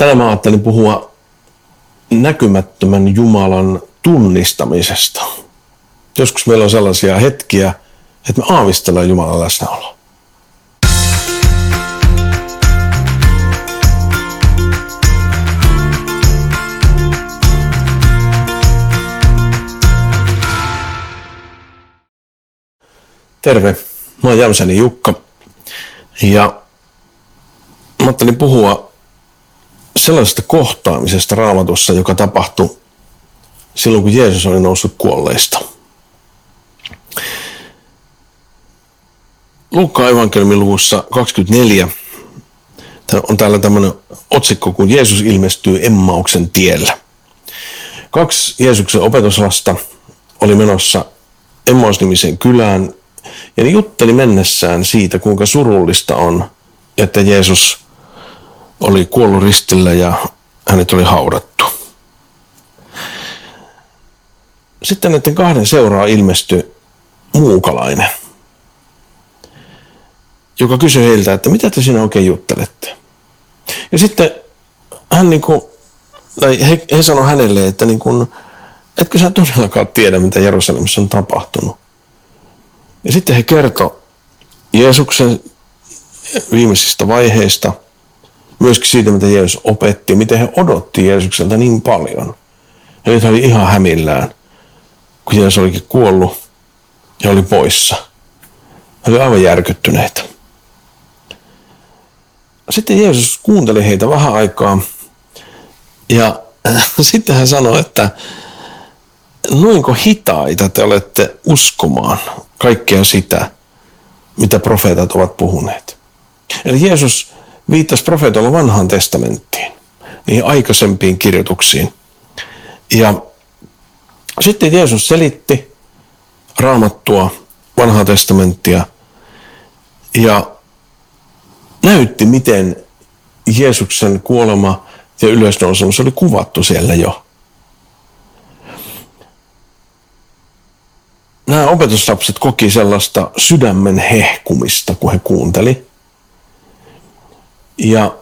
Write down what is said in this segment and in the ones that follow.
Tänään mä ajattelin puhua näkymättömän Jumalan tunnistamisesta. Joskus meillä on sellaisia hetkiä, että me aavistellaan Jumalan läsnäoloa. Terve, mä oon Jämsäni Jukka ja mä ajattelin puhua sellaisesta kohtaamisesta raamatussa, joka tapahtui silloin, kun Jeesus oli noussut kuolleista. Luukkaan evankeliumin luvussa 24 on täällä tämmöinen otsikko, kun Jeesus ilmestyy Emmauksen tiellä. Kaksi Jeesuksen opetuslasta oli menossa Emmaus-nimiseen kylään ja ne jutteli mennessään siitä, kuinka surullista on, että Jeesus oli kuollut ristillä ja hänet oli haudattu. Sitten näiden kahden seuraa ilmestyi muukalainen, joka kysyi heiltä, että mitä te siinä oikein juttelette. Ja sitten hän niin kuin, tai he, he sanoi hänelle, että niin kuin, etkö sä todellakaan tiedä, mitä Jerusalemissa on tapahtunut. Ja sitten he kertoi Jeesuksen viimeisistä vaiheista, myöskin siitä, mitä Jeesus opetti, miten he odotti Jeesukselta niin paljon. Ja nyt oli ihan hämillään, kun Jeesus olikin kuollut ja oli poissa. He oli aivan järkyttyneitä. Sitten Jeesus kuunteli heitä vähän aikaa ja sitten hän sanoi, että noinko hitaita te olette uskomaan kaikkea sitä, mitä profeetat ovat puhuneet. Eli Jeesus viittasi profeetolla vanhaan testamenttiin, niihin aikaisempiin kirjoituksiin. Ja sitten Jeesus selitti raamattua, vanhaa testamenttia ja näytti, miten Jeesuksen kuolema ja ylösnousemus oli kuvattu siellä jo. nämä opetuslapset koki sellaista sydämen hehkumista, kun he kuunteli. Ja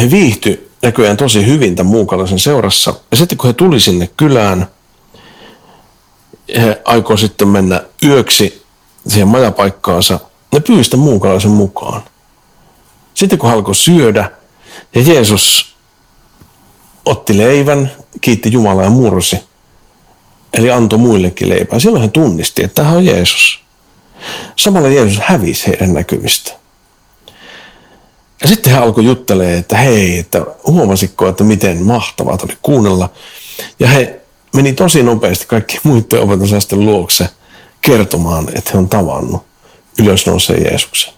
he viihty näköjään tosi hyvin tämän muukalaisen seurassa. Ja sitten kun he tuli sinne kylään, he aikoo sitten mennä yöksi siihen majapaikkaansa, ne pyystä muukalaisen mukaan. Sitten kun alkoi syödä, ja Jeesus otti leivän, kiitti Jumalaa ja mursi – Eli antoi muillekin leipää. Silloin hän tunnisti, että tämä on Jeesus. Samalla Jeesus hävisi heidän näkymistä. Ja sitten hän alkoi juttelemaan, että hei, että huomasitko, että miten mahtavaa oli kuunnella. Ja he meni tosi nopeasti kaikki muiden opetusasten luokse kertomaan, että he on tavannut ylösnouseen Jeesuksen.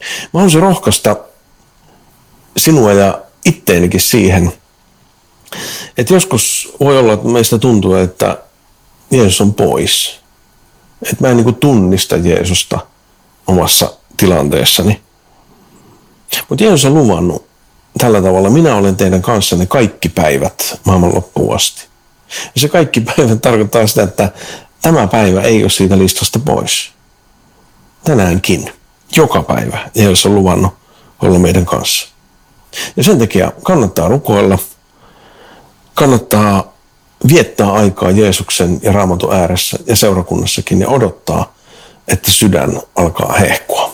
Mä haluaisin rohkaista sinua ja itteenikin siihen – et joskus voi olla, että meistä tuntuu, että Jeesus on pois. Että mä en niin tunnista Jeesusta omassa tilanteessani. Mutta Jeesus on luvannut tällä tavalla, minä olen teidän kanssanne kaikki päivät maailman loppuun asti. Ja se kaikki päivät tarkoittaa sitä, että tämä päivä ei ole siitä listasta pois. Tänäänkin, joka päivä Jeesus on luvannut olla meidän kanssa. Ja sen takia kannattaa rukoilla – kannattaa viettää aikaa Jeesuksen ja Raamatun ääressä ja seurakunnassakin ja odottaa, että sydän alkaa hehkua.